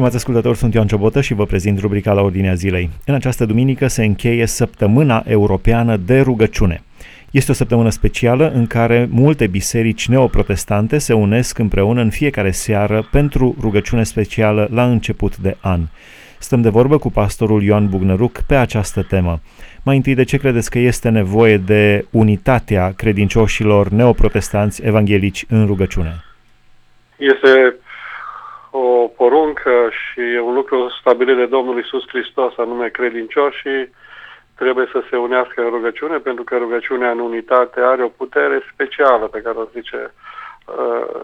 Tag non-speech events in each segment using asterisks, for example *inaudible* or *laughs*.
Stimați ascultători, sunt Ioan Ciobotă și vă prezint rubrica la Ordinea Zilei. În această duminică se încheie Săptămâna Europeană de Rugăciune. Este o săptămână specială în care multe biserici neoprotestante se unesc împreună în fiecare seară pentru rugăciune specială la început de an. Stăm de vorbă cu pastorul Ioan Bugnăruc pe această temă. Mai întâi, de ce credeți că este nevoie de unitatea credincioșilor neoprotestanți evanghelici în rugăciune? Este o poruncă și e un lucru stabilit de Domnul Isus Hristos, anume credincioșii trebuie să se unească în rugăciune, pentru că rugăciunea în unitate are o putere specială pe care o zice uh,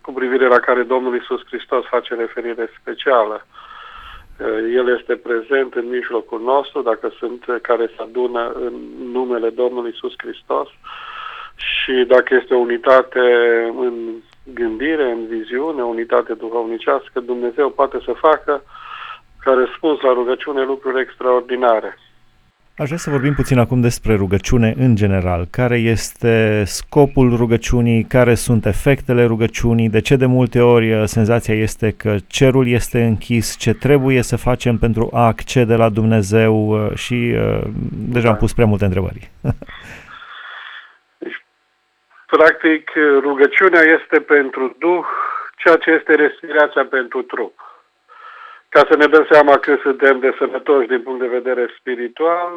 cu privire la care Domnul Isus Hristos face referire specială. Uh, El este prezent în mijlocul nostru, dacă sunt care se adună în numele Domnului Isus Hristos și dacă este o unitate în gândire, în viziune, unitate duhovnicească, Dumnezeu poate să facă ca răspuns la rugăciune lucruri extraordinare. Aș vrea să vorbim puțin acum despre rugăciune în general. Care este scopul rugăciunii, care sunt efectele rugăciunii, de ce de multe ori uh, senzația este că cerul este închis, ce trebuie să facem pentru a accede la Dumnezeu uh, și uh, deja am pus prea multe întrebări. *laughs* Practic, rugăciunea este pentru Duh ceea ce este respirația pentru trup. Ca să ne dăm seama că suntem de sănătoși din punct de vedere spiritual,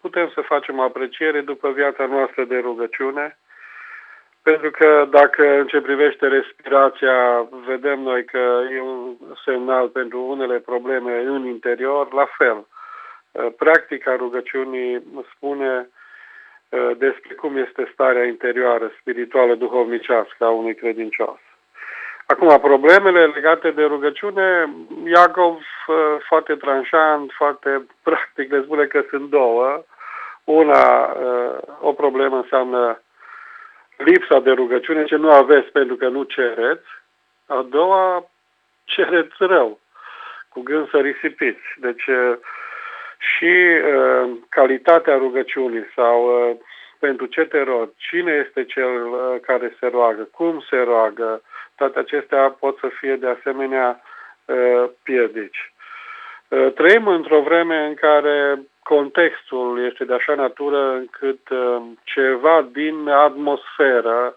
putem să facem apreciere după viața noastră de rugăciune, pentru că dacă în ce privește respirația vedem noi că e un semnal pentru unele probleme în interior, la fel. Practica rugăciunii spune Uh, despre cum este starea interioară, spirituală, duhovnicească a unui credincios. Acum, problemele legate de rugăciune, Iacov uh, foarte tranșant, foarte *laughs* practic, le spune că sunt două. Una, uh, o problemă înseamnă lipsa de rugăciune, ce nu aveți pentru că nu cereți. A doua, cereți rău, cu gând să risipiți. Deci, și uh, calitatea rugăciunii sau uh, pentru ce te rog, cine este cel uh, care se roagă, cum se roagă, toate acestea pot să fie de asemenea uh, piedici. Uh, trăim într-o vreme în care contextul este de așa natură încât uh, ceva din atmosferă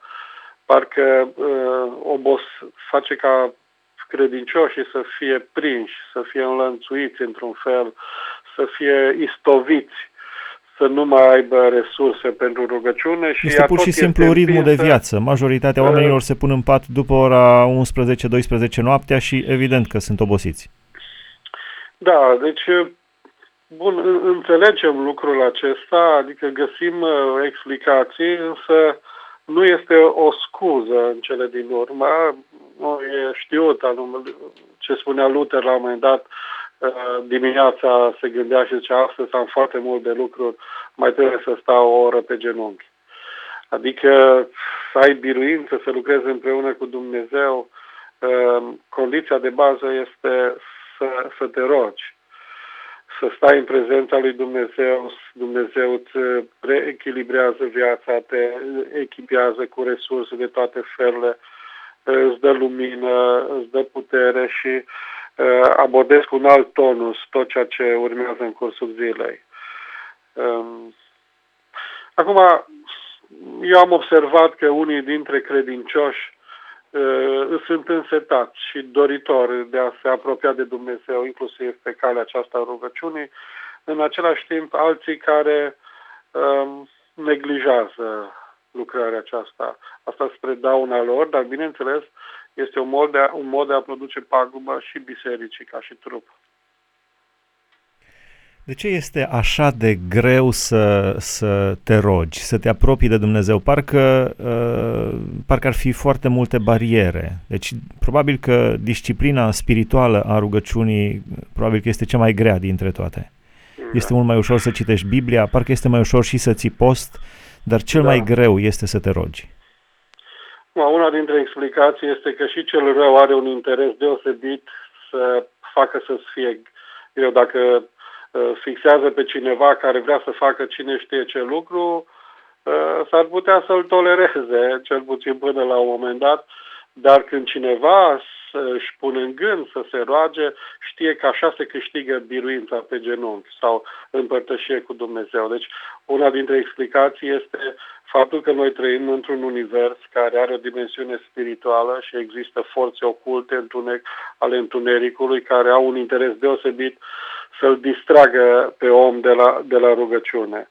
parcă uh, obos face ca credincioșii să fie prinși, să fie înlănțuiți într-un fel, să fie istoviți, să nu mai aibă resurse pentru rugăciune. Și este pur și simplu ritmul de viață. Majoritatea uh, oamenilor se pun în pat după ora 11-12 noaptea și evident că sunt obosiți. Da, deci bun, înțelegem lucrul acesta, adică găsim uh, explicații, însă nu este o scuză în cele din urmă. Nu e știut anume, ce spunea Luther la un moment dat, uh, dimineața se gândea și zicea, astăzi am foarte mult de lucruri, mai trebuie să stau o oră pe genunchi. Adică să ai biruință, să lucrezi împreună cu Dumnezeu, uh, condiția de bază este să, să te rogi să stai în prezența lui Dumnezeu, Dumnezeu îți reechilibrează viața, te echipează cu resurse de toate felurile, îți dă lumină, îți dă putere și uh, abordezi cu un alt tonus tot ceea ce urmează în cursul zilei. Um, acum, eu am observat că unii dintre credincioși uh, sunt însetați și doritori de a se apropia de Dumnezeu, inclusiv pe calea aceasta a rugăciunii, în același timp alții care um, neglijează lucrarea aceasta. Asta spre dauna lor, dar bineînțeles este un mod de a, un mod de a produce pagubă și bisericii ca și trup. De ce este așa de greu să, să te rogi, să te apropii de Dumnezeu? Parcă, uh, parcă ar fi foarte multe bariere. Deci, probabil că disciplina spirituală a rugăciunii, probabil că este cea mai grea dintre toate. Da. Este mult mai ușor să citești Biblia, parcă este mai ușor și să ții post, dar cel da. mai greu este să te rogi. Una dintre explicații este că și cel rău are un interes deosebit să facă să fie greu. Dacă Uh, fixează pe cineva care vrea să facă cine știe ce lucru, uh, s-ar putea să-l tolereze, cel puțin până la un moment dat, dar când cineva să își pună în gând să se roage, știe că așa se câștigă biruința pe genunchi sau împărtășie cu Dumnezeu. Deci una dintre explicații este faptul că noi trăim într-un univers care are o dimensiune spirituală și există forțe oculte întunec, ale întunericului care au un interes deosebit să-l distragă pe om de la, de la rugăciune.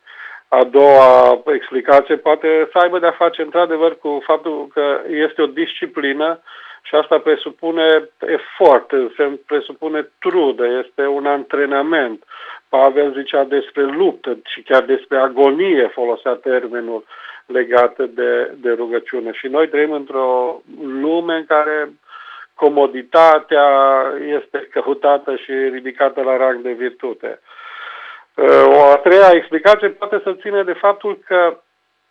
A doua explicație poate să aibă de-a face într-adevăr cu faptul că este o disciplină și asta presupune efort, se presupune trudă, este un antrenament. Pavel zicea despre luptă și chiar despre agonie folosea termenul legat de, de rugăciune. Și noi trăim într-o lume în care comoditatea este căutată și ridicată la rang de virtute. O a treia explicație poate să ține de faptul că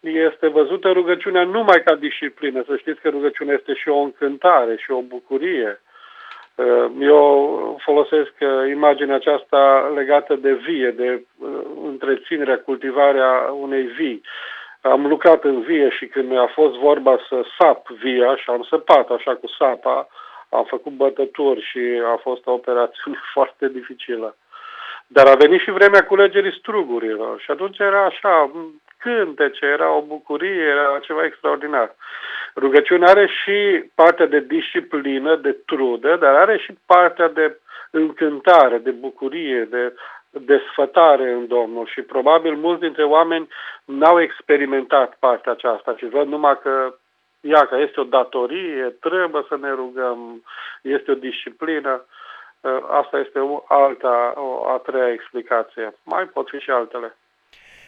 este văzută rugăciunea numai ca disciplină. Să știți că rugăciunea este și o încântare și o bucurie. Eu folosesc imaginea aceasta legată de vie, de întreținerea, cultivarea unei vii. Am lucrat în vie și când a fost vorba să sap via și am săpat așa cu sapa, am făcut bătături și a fost o operațiune *laughs* foarte dificilă. Dar a venit și vremea culegerii strugurilor și atunci era așa, cântece, era o bucurie, era ceva extraordinar. Rugăciunea are și partea de disciplină, de trudă, dar are și partea de încântare, de bucurie, de desfătare în Domnul și probabil mulți dintre oameni n-au experimentat partea aceasta și văd numai că ia că este o datorie, trebuie să ne rugăm, este o disciplină. Asta este o alta, o a treia explicație. Mai pot fi și altele.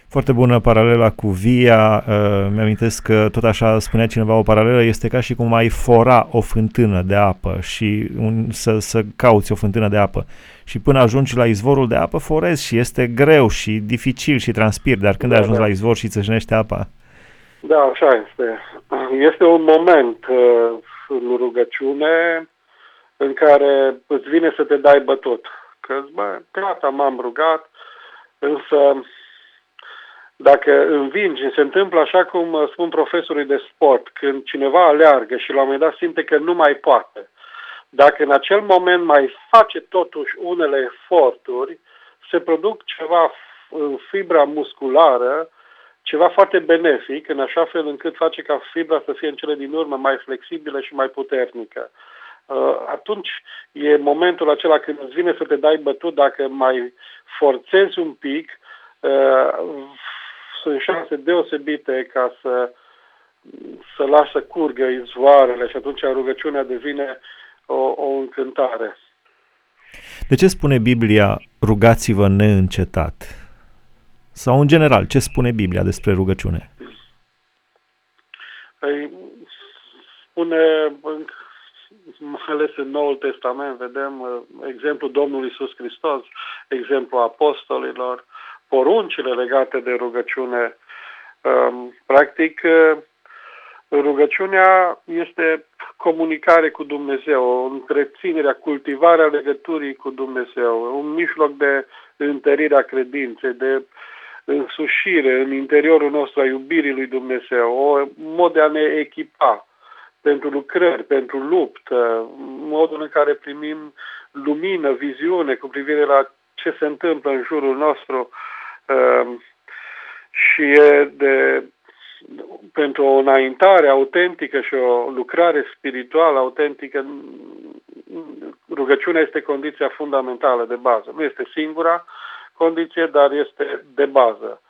Foarte bună paralela cu via. Uh, mi-amintesc că tot așa spunea cineva o paralelă, este ca și cum ai fora o fântână de apă și un, să, să cauți o fântână de apă. Și până ajungi la izvorul de apă, forezi și este greu și dificil și transpir, dar când da, ai ajuns da. la izvor și țâșnește apa? Da, așa este. Este un moment uh, în rugăciune în care îți vine să te dai bătut. Că, bă, gata, m-am rugat, însă dacă învingi, se întâmplă așa cum uh, spun profesorii de sport, când cineva aleargă și la un moment dat simte că nu mai poate. Dacă în acel moment mai face totuși unele eforturi, se produc ceva în fibra musculară, ceva foarte benefic, în așa fel încât face ca fibra să fie în cele din urmă mai flexibilă și mai puternică. Uh, atunci e momentul acela când îți vine să te dai bătut, dacă mai forțezi un pic, uh, sunt șanse deosebite ca să, să lasă curgă izvoarele și atunci rugăciunea devine o, o încântare. De ce spune Biblia rugați-vă neîncetat? Sau în general, ce spune Biblia despre rugăciune? Păi, spune, mai ales în Noul Testament, vedem uh, exemplul Domnului Isus Hristos, exemplul apostolilor, poruncile legate de rugăciune. Um, practic, uh, rugăciunea este comunicare cu Dumnezeu, o întreținere, cultivarea legăturii cu Dumnezeu, un mijloc de întărire a credinței, de însușire în interiorul nostru a iubirii lui Dumnezeu, o mod de a ne echipa pentru lucrări, pentru luptă, modul în care primim lumină, viziune cu privire la ce se întâmplă în jurul nostru, Ehm, și e de, pentru o înaintare autentică și o lucrare spirituală autentică, rugăciunea este condiția fundamentală de bază. Nu este singura condiție, dar este de bază.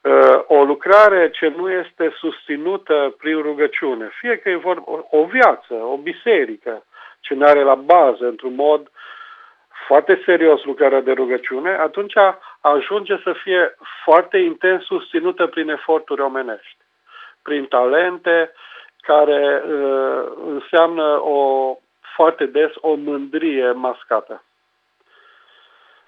Ehm, o lucrare ce nu este susținută prin rugăciune, fie că e vorba o viață, o biserică, ce nu are la bază, într-un mod foarte serios lucrarea de rugăciune, atunci ajunge să fie foarte intens susținută prin eforturi omenești, prin talente care uh, înseamnă o, foarte des o mândrie mascată.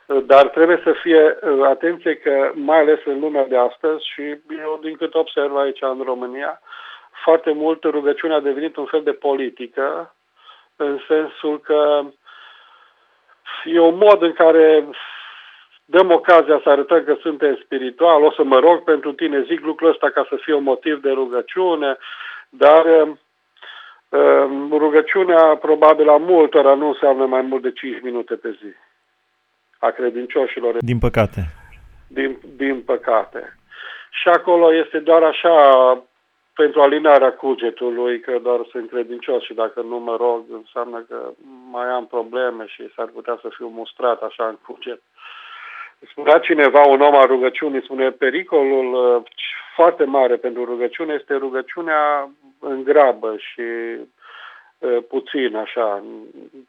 Dar trebuie să fie uh, atenție că, mai ales în lumea de astăzi, și eu din cât observ aici în România, foarte mult rugăciunea a devenit un fel de politică, în sensul că e un mod în care dăm ocazia să arătăm că suntem spiritual, o să mă rog pentru tine, zic lucrul ăsta ca să fie un motiv de rugăciune, dar uh, Rugăciunea, probabil la multora, nu înseamnă mai mult de 5 minute pe zi a credincioșilor. Din păcate. Din, din păcate. Și acolo este doar așa pentru alinarea cugetului, că doar sunt credincios și dacă nu mă rog, înseamnă că mai am probleme și s-ar putea să fiu mustrat așa în cuget. Spunea cineva, un om al rugăciunii, spune, pericolul uh, foarte mare pentru rugăciune este rugăciunea în grabă și uh, puțin, așa,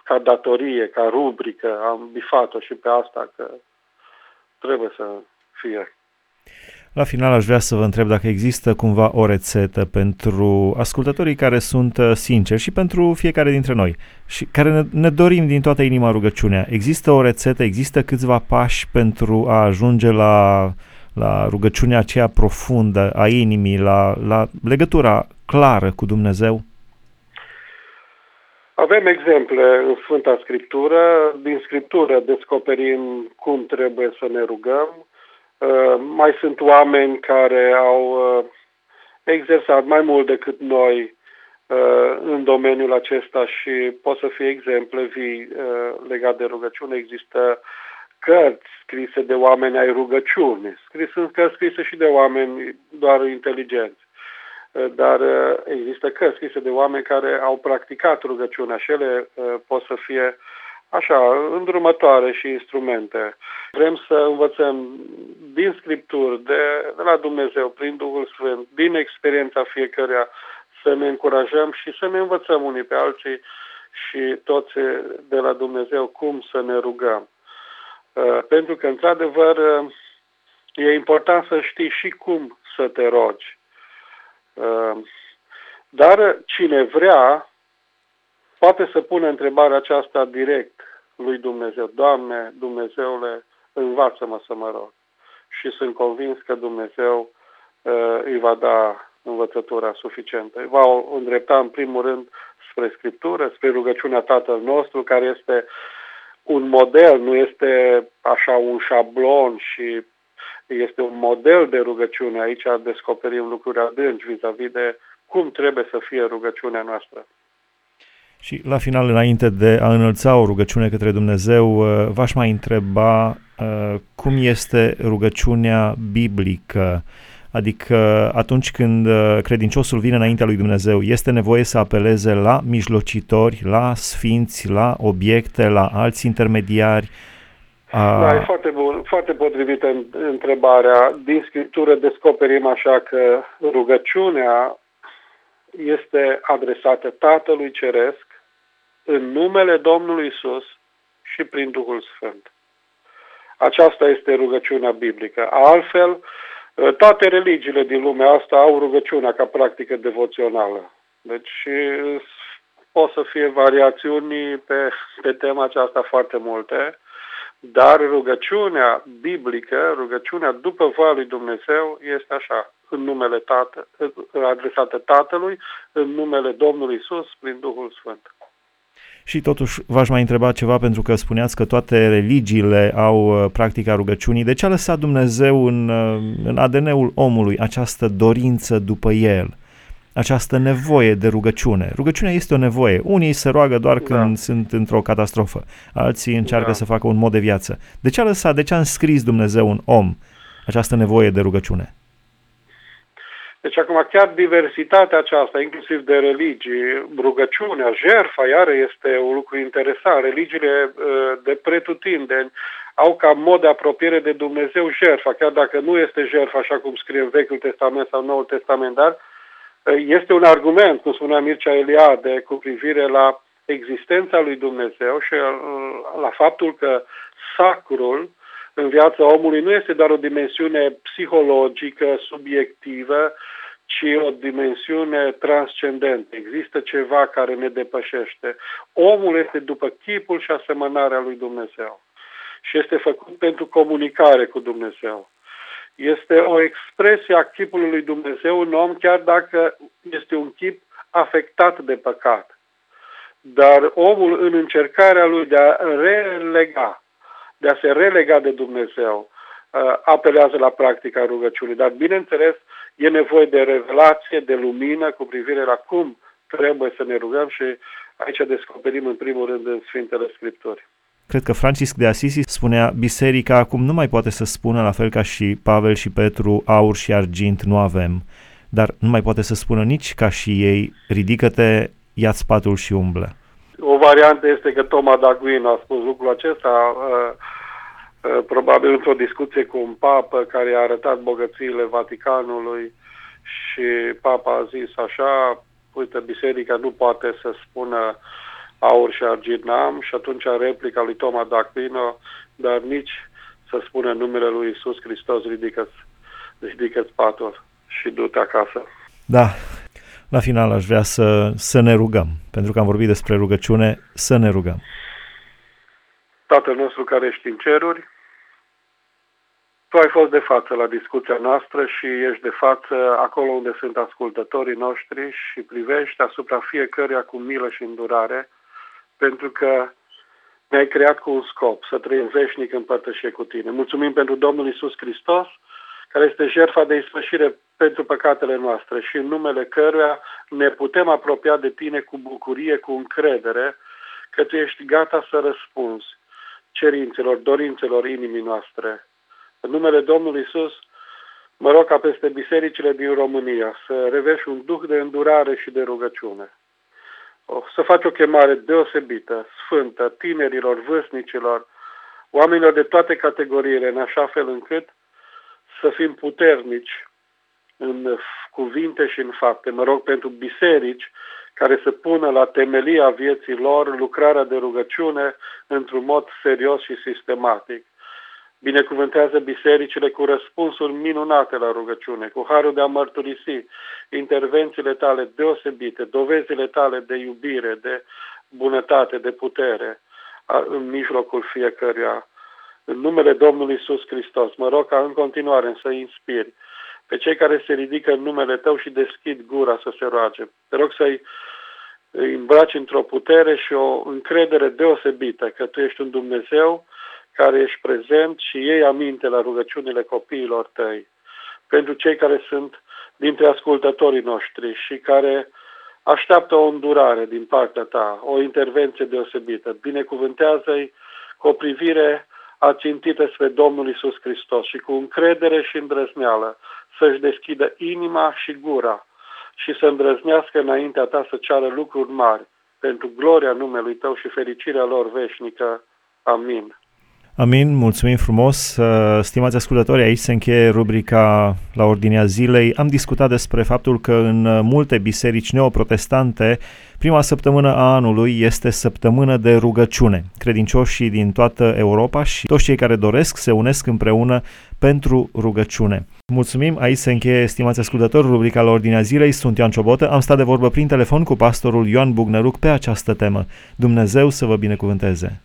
ca datorie, ca rubrică. Am bifat-o și pe asta că trebuie să fie. La final aș vrea să vă întreb dacă există cumva o rețetă pentru ascultătorii care sunt uh, sinceri și pentru fiecare dintre noi și care ne, ne dorim din toată inima rugăciunea. Există o rețetă, există câțiva pași pentru a ajunge la, la rugăciunea aceea profundă a inimii, la, la legătura clară cu Dumnezeu? Avem exemple în Sfânta Scriptură. Din Scriptură descoperim cum trebuie să ne rugăm Uh, mai sunt oameni care au uh, exersat mai mult decât noi uh, în domeniul acesta și pot să fie exemple vii legate de rugăciune. Există cărți scrise de oameni ai rugăciune. Scris, sunt cărți scrise și de oameni doar inteligenți. Dar există cărți scrise de oameni care au practicat rugăciunea și ele pot să fie așa, îndrumătoare și instrumente. Vrem să învățăm din Scripturi, de, de la Dumnezeu, prin Duhul Sfânt, din experiența fiecăruia, să ne încurajăm și să ne învățăm unii pe alții și toți de la Dumnezeu cum să ne rugăm. Uh, pentru că, într-adevăr, uh, e important să știi și cum să te rogi. Uh, dar cine vrea, poate să pună întrebarea aceasta direct lui Dumnezeu. Doamne, Dumnezeule, învață-mă să mă rog. Și sunt convins că Dumnezeu uh, îi va da învățătura suficientă. Îi va îndrepta în primul rând spre Scriptură, spre rugăciunea Tatăl nostru, care este un model, nu este așa un șablon și este un model de rugăciune. Aici descoperim lucruri adânci vis-a-vis de cum trebuie să fie rugăciunea noastră. Și la final, înainte de a înălța o rugăciune către Dumnezeu, uh, v-aș mai întreba uh, cum este rugăciunea biblică. Adică atunci când uh, credinciosul vine înaintea lui Dumnezeu, este nevoie să apeleze la mijlocitori, la sfinți, la obiecte, la alți intermediari. Da, e foarte, bun, foarte potrivită întrebarea. Din Scriptură descoperim așa că rugăciunea este adresată Tatălui Ceresc în numele Domnului Isus și prin Duhul Sfânt. Aceasta este rugăciunea biblică. Altfel, toate religiile din lumea asta au rugăciunea ca practică devoțională. Deci pot să fie variațiuni pe, pe tema aceasta foarte multe, dar rugăciunea biblică, rugăciunea după voia lui Dumnezeu este așa, în numele Tată, adresată Tatălui, în numele Domnului Isus, prin Duhul Sfânt. Și totuși v-aș mai întreba ceva pentru că spuneați că toate religiile au uh, practica rugăciunii. De ce a lăsat Dumnezeu în, uh, în ADN-ul omului această dorință după el? Această nevoie de rugăciune. Rugăciunea este o nevoie. Unii se roagă doar da. când sunt într-o catastrofă, alții încearcă da. să facă un mod de viață. De ce a lăsat, de ce a înscris Dumnezeu în om această nevoie de rugăciune? Deci acum chiar diversitatea aceasta, inclusiv de religii, rugăciunea, jerfa, iară este un lucru interesant. Religiile uh, de pretutindeni au ca mod de apropiere de Dumnezeu jerfa, chiar dacă nu este jerfa așa cum scrie în Vechiul Testament sau Noul Testament, dar uh, este un argument, cum spunea Mircea Eliade, cu privire la existența lui Dumnezeu și uh, la faptul că sacrul în viața omului nu este doar o dimensiune psihologică, subiectivă, ci o dimensiune transcendentă. Există ceva care ne depășește. Omul este după chipul și asemănarea lui Dumnezeu și este făcut pentru comunicare cu Dumnezeu. Este o expresie a chipului lui Dumnezeu în om, chiar dacă este un chip afectat de păcat. Dar omul, în încercarea lui de a relega, de a se relega de Dumnezeu, uh, apelează la practica rugăciunii. Dar, bineînțeles, E nevoie de revelație, de lumină cu privire la cum trebuie să ne rugăm și aici descoperim în primul rând în Sfintele Scripturi. Cred că Francisc de Asisi spunea, biserica acum nu mai poate să spună, la fel ca și Pavel și Petru, aur și argint nu avem, dar nu mai poate să spună nici ca și ei, ridică-te, ia-ți patul și umblă. O variantă este că Toma d'Aquin a spus lucrul acesta, uh, uh, probabil într-o discuție cu un papă care a arătat bogățiile Vaticanului și papa a zis așa, uite, biserica nu poate să spună aur și argint n-am și atunci replica lui Toma d'Aquino, dar nici să spună numele lui Isus Hristos, ridică-ți, ridică patul și du-te acasă. Da, la final aș vrea să, să ne rugăm, pentru că am vorbit despre rugăciune, să ne rugăm. Tatăl nostru care ești în ceruri, tu ai fost de față la discuția noastră și ești de față acolo unde sunt ascultătorii noștri și privești asupra fiecăruia cu milă și îndurare, pentru că ne-ai creat cu un scop, să trăim veșnic în părtășie cu tine. Mulțumim pentru Domnul Isus Hristos, care este jertfa de ispășire pentru păcatele noastre și în numele căruia ne putem apropia de tine cu bucurie, cu încredere, că tu ești gata să răspunzi cerințelor, dorințelor inimii noastre. În numele Domnului Isus, mă rog ca peste bisericile din România să reveși un duh de îndurare și de rugăciune. O, să faci o chemare deosebită, sfântă, tinerilor, vârstnicilor, oamenilor de toate categoriile, în așa fel încât să fim puternici în cuvinte și în fapte. Mă rog pentru biserici care să pună la temelia vieții lor lucrarea de rugăciune într-un mod serios și sistematic. Binecuvântează bisericile cu răspunsuri minunate la rugăciune, cu harul de a mărturisi intervențiile tale deosebite, dovezile tale de iubire, de bunătate, de putere în mijlocul fiecăruia. În numele Domnului Isus Hristos, mă rog ca în continuare să inspiri pe cei care se ridică în numele Tău și deschid gura să se roage. Te rog să-i îmbraci într-o putere și o încredere deosebită că Tu ești un Dumnezeu care ești prezent și ei aminte la rugăciunile copiilor Tăi. Pentru cei care sunt dintre ascultătorii noștri și care așteaptă o îndurare din partea Ta, o intervenție deosebită. Binecuvântează-i cu o privire ațintită spre Domnul Isus Hristos și cu încredere și îndrăzneală să-și deschidă inima și gura și să îndrăznească înaintea ta să ceară lucruri mari pentru gloria numelui tău și fericirea lor veșnică. Amin. Amin, mulțumim frumos. Uh, stimați ascultători, aici se încheie rubrica la ordinea zilei. Am discutat despre faptul că în uh, multe biserici neoprotestante, prima săptămână a anului este săptămână de rugăciune. Credincioșii din toată Europa și toți cei care doresc se unesc împreună pentru rugăciune. Mulțumim, aici se încheie, stimați ascultători, rubrica la ordinea zilei. Sunt Ioan Ciobotă, am stat de vorbă prin telefon cu pastorul Ioan Bugnăruc pe această temă. Dumnezeu să vă binecuvânteze!